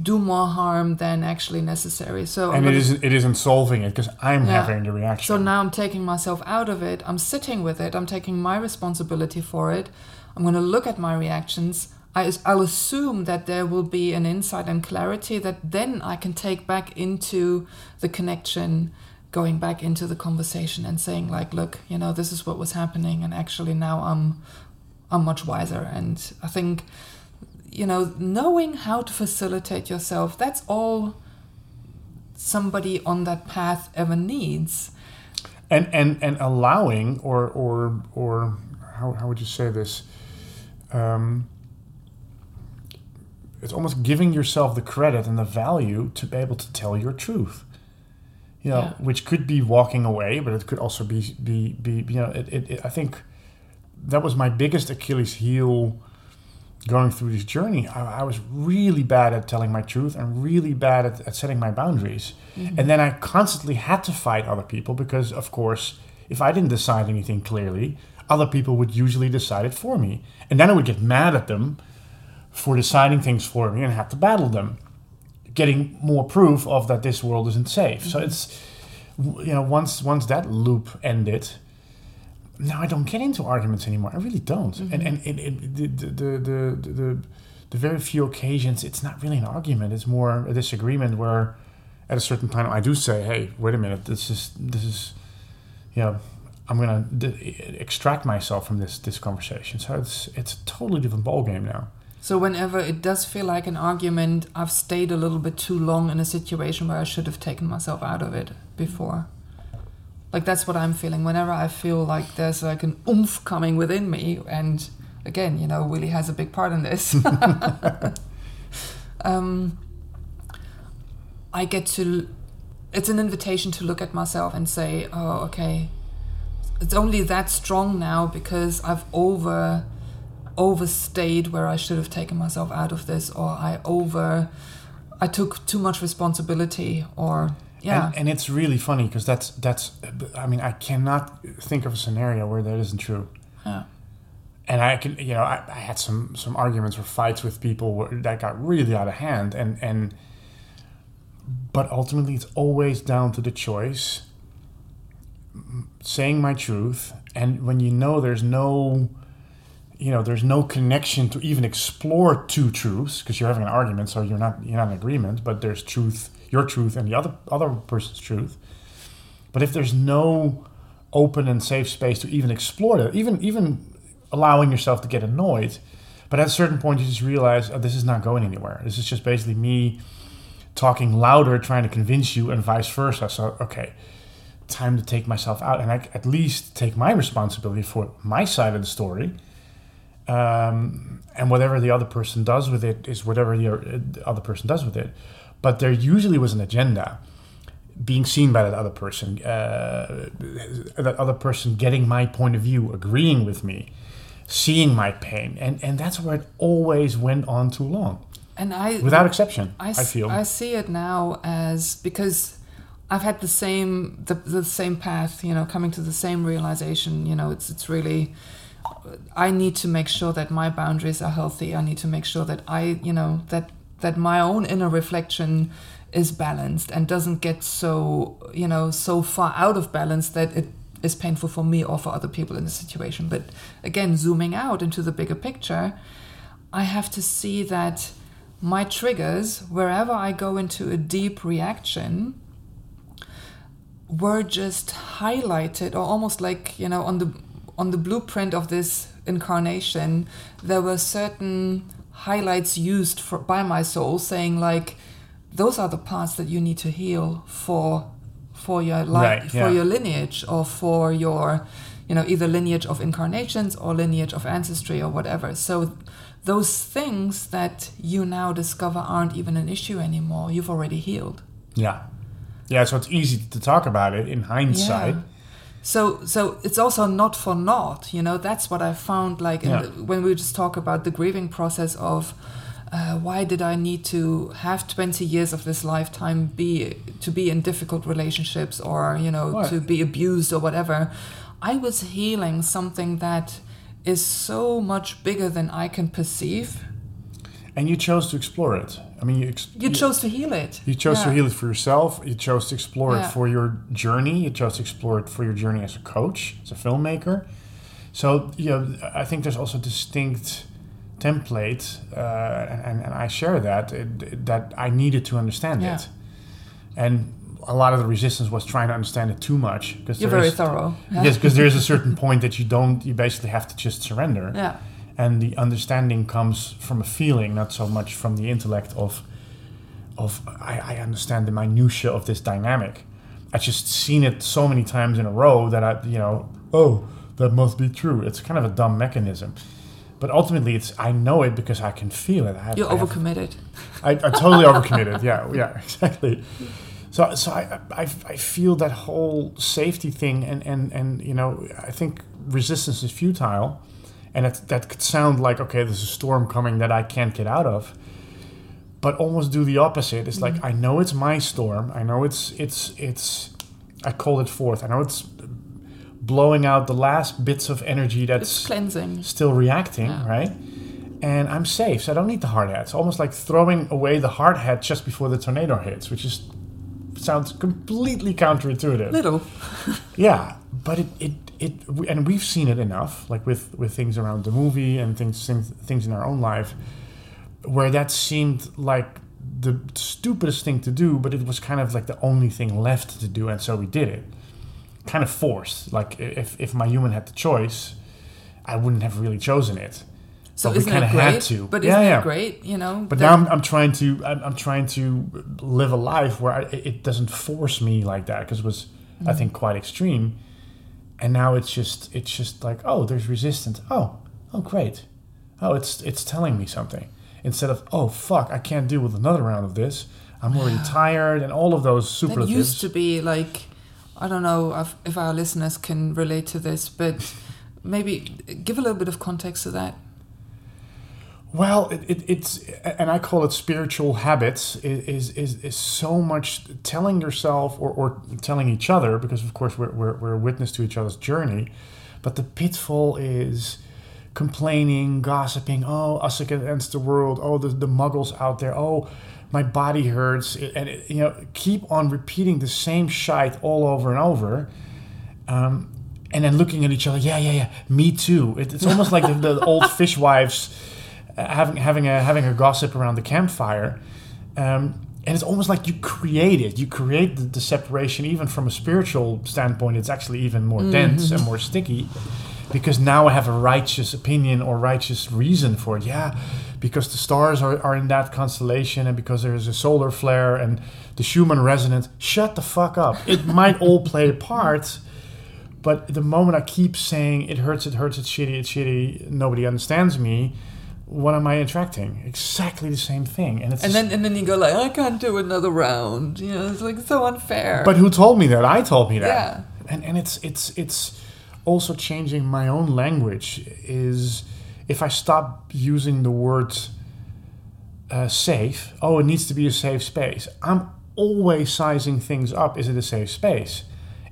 do more harm than actually necessary. So I'm And it isn't it isn't solving it because I'm Yeah. having the reaction. so now I'm taking myself out of it. I'm sitting with it. I'm taking my responsibility for it. I'm going to look at my reactions. I, I'll assume that there will be an insight and clarity that then I can take back into the connection, going back into the conversation and saying like, look, you know, this is what was happening, and actually now I'm, I'm much wiser. And I think, you know, knowing how to facilitate yourself, that's all somebody on that path ever needs. and and and allowing or or or how, how would you say this um, it's almost giving yourself the credit and the value to be able to tell your truth you know Yeah. which could be walking away but it could also be be, be you know it, it, it, i think that was my biggest achilles heel going through this journey. I, I was really bad at telling my truth and really bad at, at setting my boundaries. Mm-hmm. And then i constantly had to fight other people because of course if i didn't decide anything clearly other people would usually decide it for me. And then i would get mad at them for deciding things for me and have to battle them getting more proof of that this world isn't safe so mm-hmm. it's you know once once that loop ended now I don't get into arguments anymore. I really don't. Mm-hmm. And and, and, and the, the, the, the, the the very few occasions it's not really an argument. It's more a disagreement where, at a certain time, I do say, "Hey, wait a minute. This is this is, you know, I'm gonna d- extract myself from this this conversation." So it's it's a totally different ballgame now. So whenever it does feel like an argument, I've stayed a little bit too long in a situation where I should have taken myself out of it before. Like that's what I'm feeling. Whenever I feel like there's like an oomph coming within me, and again, you know, Willie has a big part in this. um, I get to. It's an invitation to look at myself and say, "Oh, okay, it's only that strong now because I've over." Overstayed where I should have taken myself out of this, or I over, I took too much responsibility, or yeah. And, and it's really funny because that's that's. I mean, I cannot think of a scenario where that isn't true. Yeah. And I can, you know, I, I had some some arguments or fights with people where, that got really out of hand, and and. But ultimately, it's always down to the choice. Saying my truth, and when you know there's no you know there's no connection to even explore two truths because you're having an argument so you're not you're not in agreement but there's truth your truth and the other other person's truth. But if there's no open and safe space to even explore that even even allowing yourself to get annoyed but at a certain point you just realize oh, this is not going anywhere. This is just basically me talking louder trying to convince you and vice versa. So okay time to take myself out and I, at least take my responsibility for my side of the story um, and whatever the other person does with it is whatever the other person does with it. But there usually was an agenda being seen by that other person, uh, that other person getting my point of view, agreeing with me, seeing my pain, and and that's where it always went on too long. And I, without exception, I, I feel I see it now as because I've had the same the, the same path, you know, coming to the same realization. You know, it's it's really I need to make sure that my boundaries are healthy. I need to make sure that I, you know, that that my own inner reflection is balanced and doesn't get so, you know, so far out of balance that it is painful for me or for other people in the situation. But again, zooming out into the bigger picture, I have to see that my triggers, wherever I go into a deep reaction, were just highlighted or almost like, you know, on the on the blueprint of this incarnation, there were certain highlights used for, by my soul, saying like, those are the parts that you need to heal for for your life, right, yeah. for your lineage, or for your, you know, either lineage of incarnations or lineage of ancestry or whatever. So those things that you now discover aren't even an issue anymore. You've already healed. Yeah. Yeah, so it's easy to talk about it in hindsight. Yeah so so it's also not for naught you know that's what i found like yeah. the, when we just talk about the grieving process of uh, why did i need to have 20 years of this lifetime be to be in difficult relationships or you know what? to be abused or whatever i was healing something that is so much bigger than i can perceive and you chose to explore it I mean, you, ex- you chose to heal it. You chose yeah. to heal it for yourself. You chose to explore yeah. it for your journey. You chose to explore it for your journey as a coach, as a filmmaker. So, you know, I think there's also distinct template, uh, and, and I share that it, that I needed to understand yeah. it, and a lot of the resistance was trying to understand it too much. Because You're very is, thorough. Yes, because there's a certain point that you don't. You basically have to just surrender. Yeah and the understanding comes from a feeling, not so much from the intellect of of I, I understand the minutia of this dynamic. I've just seen it so many times in a row that I you know oh that must be true. It's kind of a dumb mechanism. But ultimately, it's I know it because I can feel it. Have, You're I overcommitted. Have, I, I totally overcommitted. Yeah, yeah, exactly. So, so I, I, I feel that whole safety thing, and, and, and you know, I think resistance is futile and it, that could sound like okay there's a storm coming that i can't get out of but almost do the opposite. It's mm-hmm. like i know it's my storm. I know it's it's it's i call it forth. I know it's blowing out the last bits of energy that's it's cleansing. still reacting yeah. right? And i'm safe so i don't need the hard hat it's almost like throwing away the hard hat just before the tornado hits which is sounds completely counterintuitive. Little. Yeah but it, it it and we've seen it enough, like with with things around the movie and things things, things in our own life. where that seemed like the stupidest thing to do, but it was kind of like the only thing left to do, and so we did it. Kind of forced. Like if if my human had the choice, I wouldn't have really chosen it. So But we isn't kinda it had great? to. But Yeah, isn't yeah. it great? You know. But now I'm, I'm trying to I'm, I'm trying to live a life where I, it doesn't force me like that because it was I mm-hmm. think quite extreme, and now it's just it's just like oh there's resistance. Oh oh great. Oh it's it's telling me something. Instead of oh fuck I can't deal with another round of this. I'm already tired and all of those that superlatives. used to be like I don't know if, if our listeners can relate to this, but maybe give a little bit of context to that. Well, it, it, it's and I call it spiritual habits. Is is is so much telling yourself or, or telling each other because of course we're, we're we're a witness to each other's journey, but the pitfall is complaining, gossiping. Oh, us against the world. Oh, the the muggles out there. Oh, my body hurts, and it, you know keep on repeating the same shite all over and over. Um, and then looking at each other, yeah, yeah, yeah, me too. It, it's almost like the, the old fishwives having having a having a gossip around the campfire, um, and it's almost like you create it. You create the, the separation, even from a spiritual standpoint. It's actually even more dense and more sticky, because now I have a righteous opinion or righteous reason for it. Yeah, because the stars are, are in that constellation, and because there is a solar flare and the Schumann resonance. Shut the fuck up. It might all play a part. But the moment I keep saying it hurts, it hurts, it's shitty, it's shitty, nobody understands me, what am I attracting? Exactly the same thing. And it's And then and then you go like, I can't do another round. You know, it's like so unfair. But who told me that? I told me that. Yeah. And and it's it's it's also changing my own language is if I stop using the word uh, safe, oh, it needs to be a safe space. I'm always sizing things up. Is it a safe space?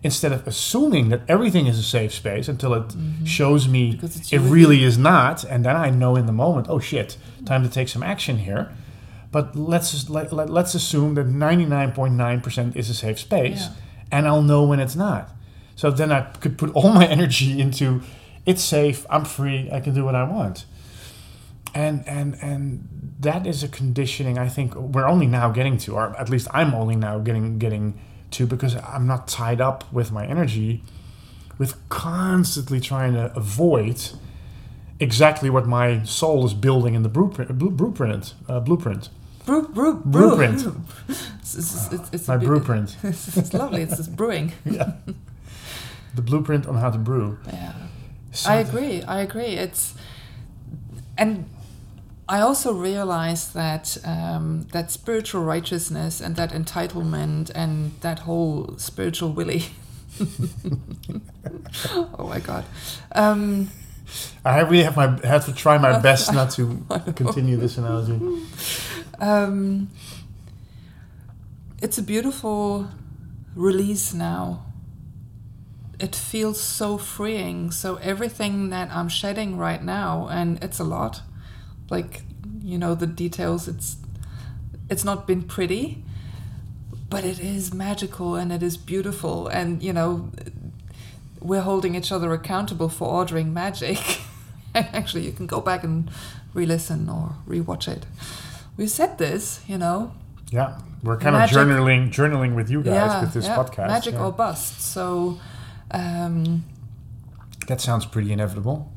Instead of assuming that everything is a safe space until it shows me Mm-hmm. Because it's it really is not, and then I know in the moment, oh shit, time to take some action here. But let's let, let, let's assume that 99.9% is a safe space, Yeah. and I'll know when it's not. So then I could put all my energy into it's safe, I'm free, I can do what I want. And and and that is a conditioning I think we're only now getting to, or at least I'm only now getting getting to because I'm not tied up with my energy with constantly trying to avoid exactly what my soul is building in the blueprint blueprint uh, blueprint brew, brew, brew. Blueprint. It's, it's, it's, it's my blueprint it's lovely. It's just brewing. yeah the blueprint on how to brew Yeah. So I agree. I agree. It's and I also realized that um, that spiritual righteousness and that entitlement and that whole spiritual willy. oh my god. Um, I really have my have to try my best not to continue this analogy. um, it's a beautiful release now. It feels so freeing. So everything that I'm shedding right now, and it's a lot, like you know the details. It's it's not been pretty, but it is magical and it is beautiful. And you know, we're holding each other accountable for ordering magic. And Actually, you can go back and re-listen or re-watch it. We said this, you know, Yeah, we're kind Magic. of journaling journaling with you guys with this yeah, podcast. Magic yeah. or bust. So, um, That sounds pretty inevitable,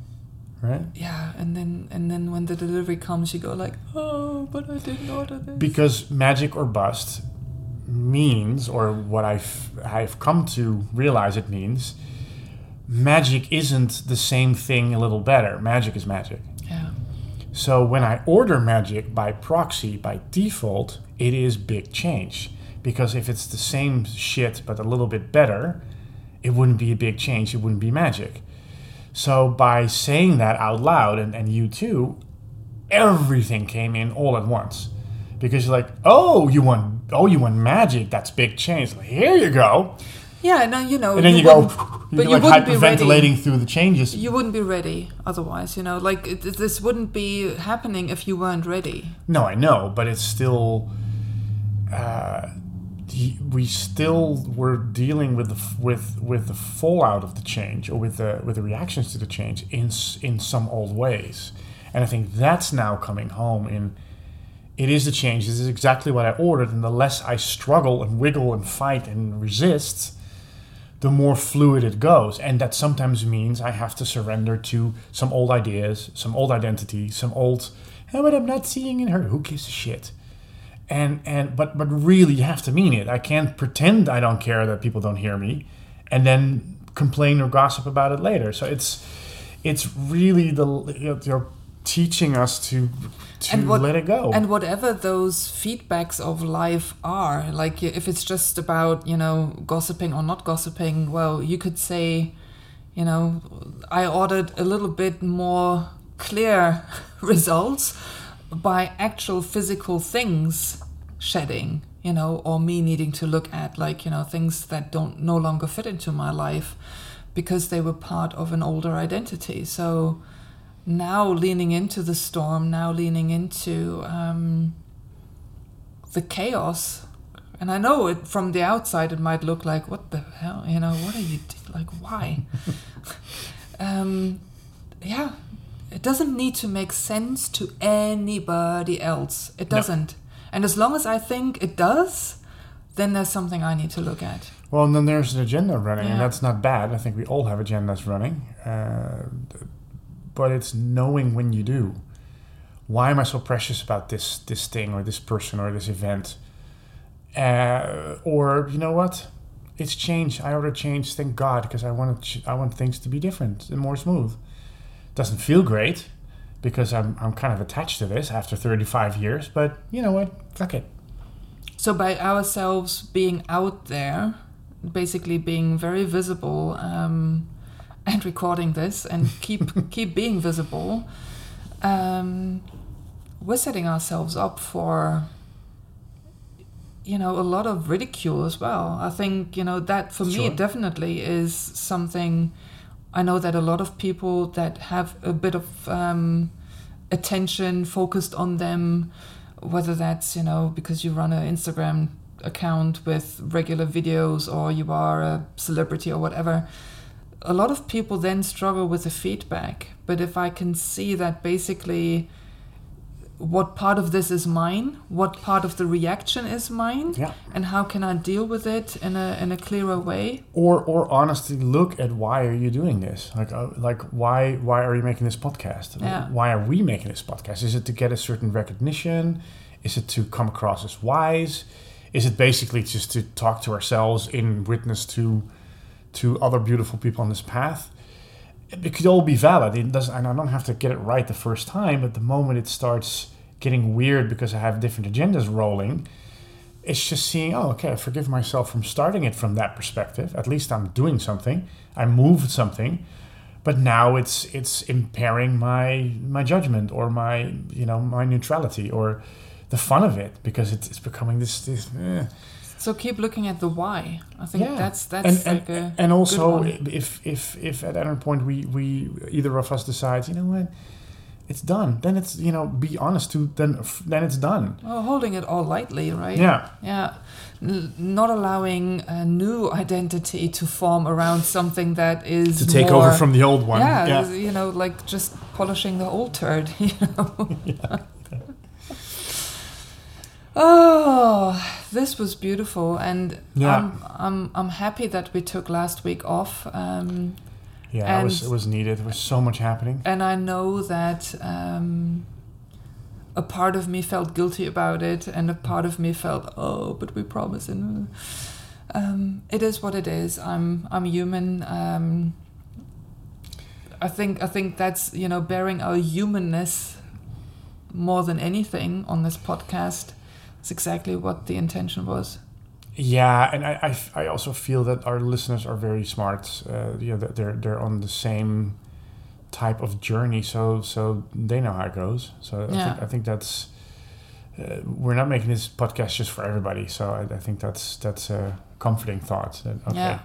right? yeah, and then and then when the delivery comes, you go like, oh, but I didn't order this. Because magic or bust means, or what I've I've come to realize it means, magic isn't the same thing a little better. Magic is magic. yeah, So when I order magic by proxy, by default, it is big change. Because if it's the same shit but a little bit better, it wouldn't be a big change, it wouldn't be magic. So by saying that out loud, and, and you too, everything came in all at once. Because you're like, oh, you want oh you want magic, that's big change. Like, Here you go. yeah. No, you know, And then you, go wouldn't- you're like wouldn't be ready. hyperventilating through the changes. You wouldn't be ready otherwise. You know, like it, this wouldn't be happening if you weren't ready. No, I know, but it's still. Uh, we still were dealing with the with with the fallout of the change, or with the with the reactions to the change in in some old ways, and I think that's now coming home in it is the change. This is exactly what I ordered, and the less I struggle and wiggle and fight and resist, the more fluid it goes. And that sometimes means I have to surrender to some old ideas, some old identity, some old, hey, but I'm not seeing in her. Who gives a shit? And and but but really you have to mean it. I can't pretend I don't care that people don't hear me and then complain or gossip about it later. So it's it's really the you're teaching us to to what, let it go. And whatever those feedbacks of life are, like if it's just about, you know, gossiping or not gossiping, well, you could say, you know, I ordered a little bit more clear results by actual physical things shedding, you know, or me needing to look at like, you know, things that don't no longer fit into my life because they were part of an older identity. So now leaning into the storm, now leaning into um, the chaos. And I know it from the outside, it might look like, what the hell, you know, what are you, like, why? um, yeah, it doesn't need to make sense to anybody else. It doesn't. No. And as long as I think it does, then there's something I need to look at. Well, and then there's an agenda running, yeah. and that's not bad. I think we all have agendas running. Uh, but it's knowing when you do. Why am I so precious about this this thing or this person or this event? Uh, or you know what? It's change. I to change. Thank God, because I want ch- I want things to be different and more smooth. Doesn't feel great because I'm I'm kind of attached to this after 35 years. But you know what? Fuck it. So by ourselves being out there, basically being very visible. Um, and recording this and keep keep being visible, um, we're setting ourselves up for you know a lot of ridicule as well. I think you know that for sure. me definitely is something. I know that a lot of people that have a bit of um, attention focused on them, whether that's you know because you run an Instagram account with regular videos or you are a celebrity or whatever a lot of people then struggle with the feedback. But if I can see that basically what part of this is mine, what part of the reaction is mine, yeah. and how can I deal with it in a in a clearer way? Or or honestly look at why are you doing this? Like uh, like why why are you making this podcast? Yeah. Why are we making this podcast? Is it to get a certain recognition? Is it to come across as wise? Is it basically just to talk to ourselves in witness to to other beautiful people on this path. It could all be valid. It doesn't, and I don't have to get it right the first time. But the moment it starts getting weird because I have different agendas rolling, it's just seeing, oh, okay, I forgive myself from starting it from that perspective. At least I'm doing something. I moved something, but now it's it's impairing my my judgment or my you know my neutrality or the fun of it because it's, it's becoming this this. Eh so keep looking at the why. I think yeah. that's that's and, like and, and also if if if at any point we we either of us decides you know what it's done then it's you know be honest to then then it's done. Oh, holding it all lightly, right? Yeah. Yeah. N- not allowing a new identity to form around something that is to take more, over from the old one. Yeah, yeah, you know, like just polishing the old turd. You know. yeah. Oh, this was beautiful, and yeah. I'm, I'm I'm happy that we took last week off. Um, yeah, it was it was needed. There was so much happening, and I know that um, a part of me felt guilty about it, and a part of me felt, oh, but we promised, and um, it is what it is. I'm I'm human. Um, I think I think that's you know bearing our humanness more than anything on this podcast it's exactly what the intention was. Yeah, and I, I, I also feel that our listeners are very smart. Uh, you know, they're they're on the same type of journey, so so they know how it goes. So yeah. I think I think that's uh, we're not making this podcast just for everybody. So I, I think that's that's a comforting thought. That, okay, yeah.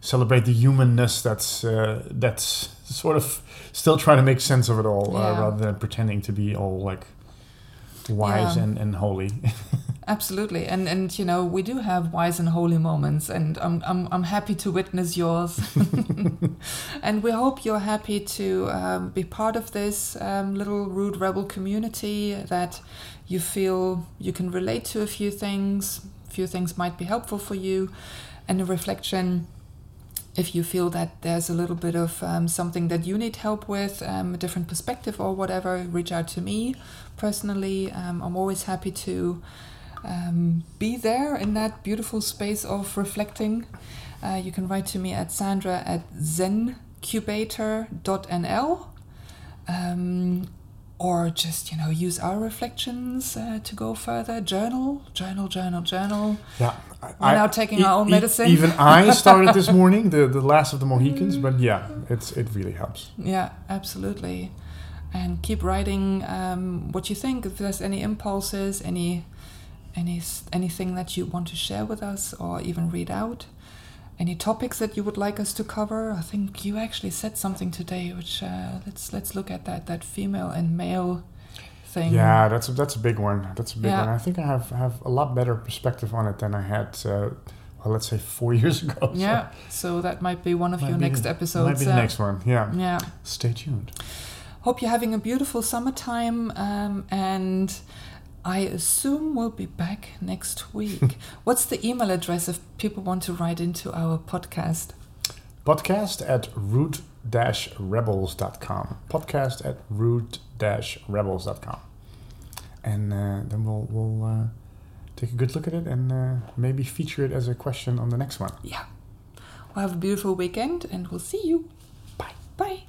celebrate the humanness that's uh, that's sort of still trying to make sense of it all, uh, yeah. rather than pretending to be all like wise yeah. and, and holy. absolutely and and you know we do have wise and holy moments and i'm i'm, I'm happy to witness yours and we hope you're happy to um, be part of this um, little rude rebel community that you feel you can relate to a few things a few things might be helpful for you and a reflection if you feel that there's a little bit of um, something that you need help with, um, a different perspective or whatever, reach out to me personally. Um, I'm always happy to um, be there in that beautiful space of reflecting. Uh, you can write to me at sandra at zencubator.nl. Um, or just you know use our reflections uh, to go further journal journal journal journal Yeah, We're now taking our own medicine. even I started this morning, the the last of the Mohicans, but yeah, it's it really helps. Yeah, absolutely. And keep writing um, what you think. If there's any impulses, any, any anything that you want to share with us, or even read out, any topics that you would like us to cover. I think you actually said something today, which uh, let's let's look at that that female and male thing. Yeah, that's a, that's a big one. That's a big Yeah. one. I think I have have a lot better perspective on it than I had. Uh, well, let's say four years ago. so Yeah. So that might be one of might your next the- episodes. Might be the uh, next one. Yeah. Yeah. Stay tuned. Hope you're having a beautiful summertime, um, and I assume we'll be back next week. What's the email address if people want to write into our podcast? Podcast at rude-rebels.com. Podcast at rude-rebels.com. And uh, then we'll we'll uh, take a good look at it and uh, maybe feature it as a question on the next one. Yeah. Well, have a beautiful weekend, and we'll see you. Bye. Bye.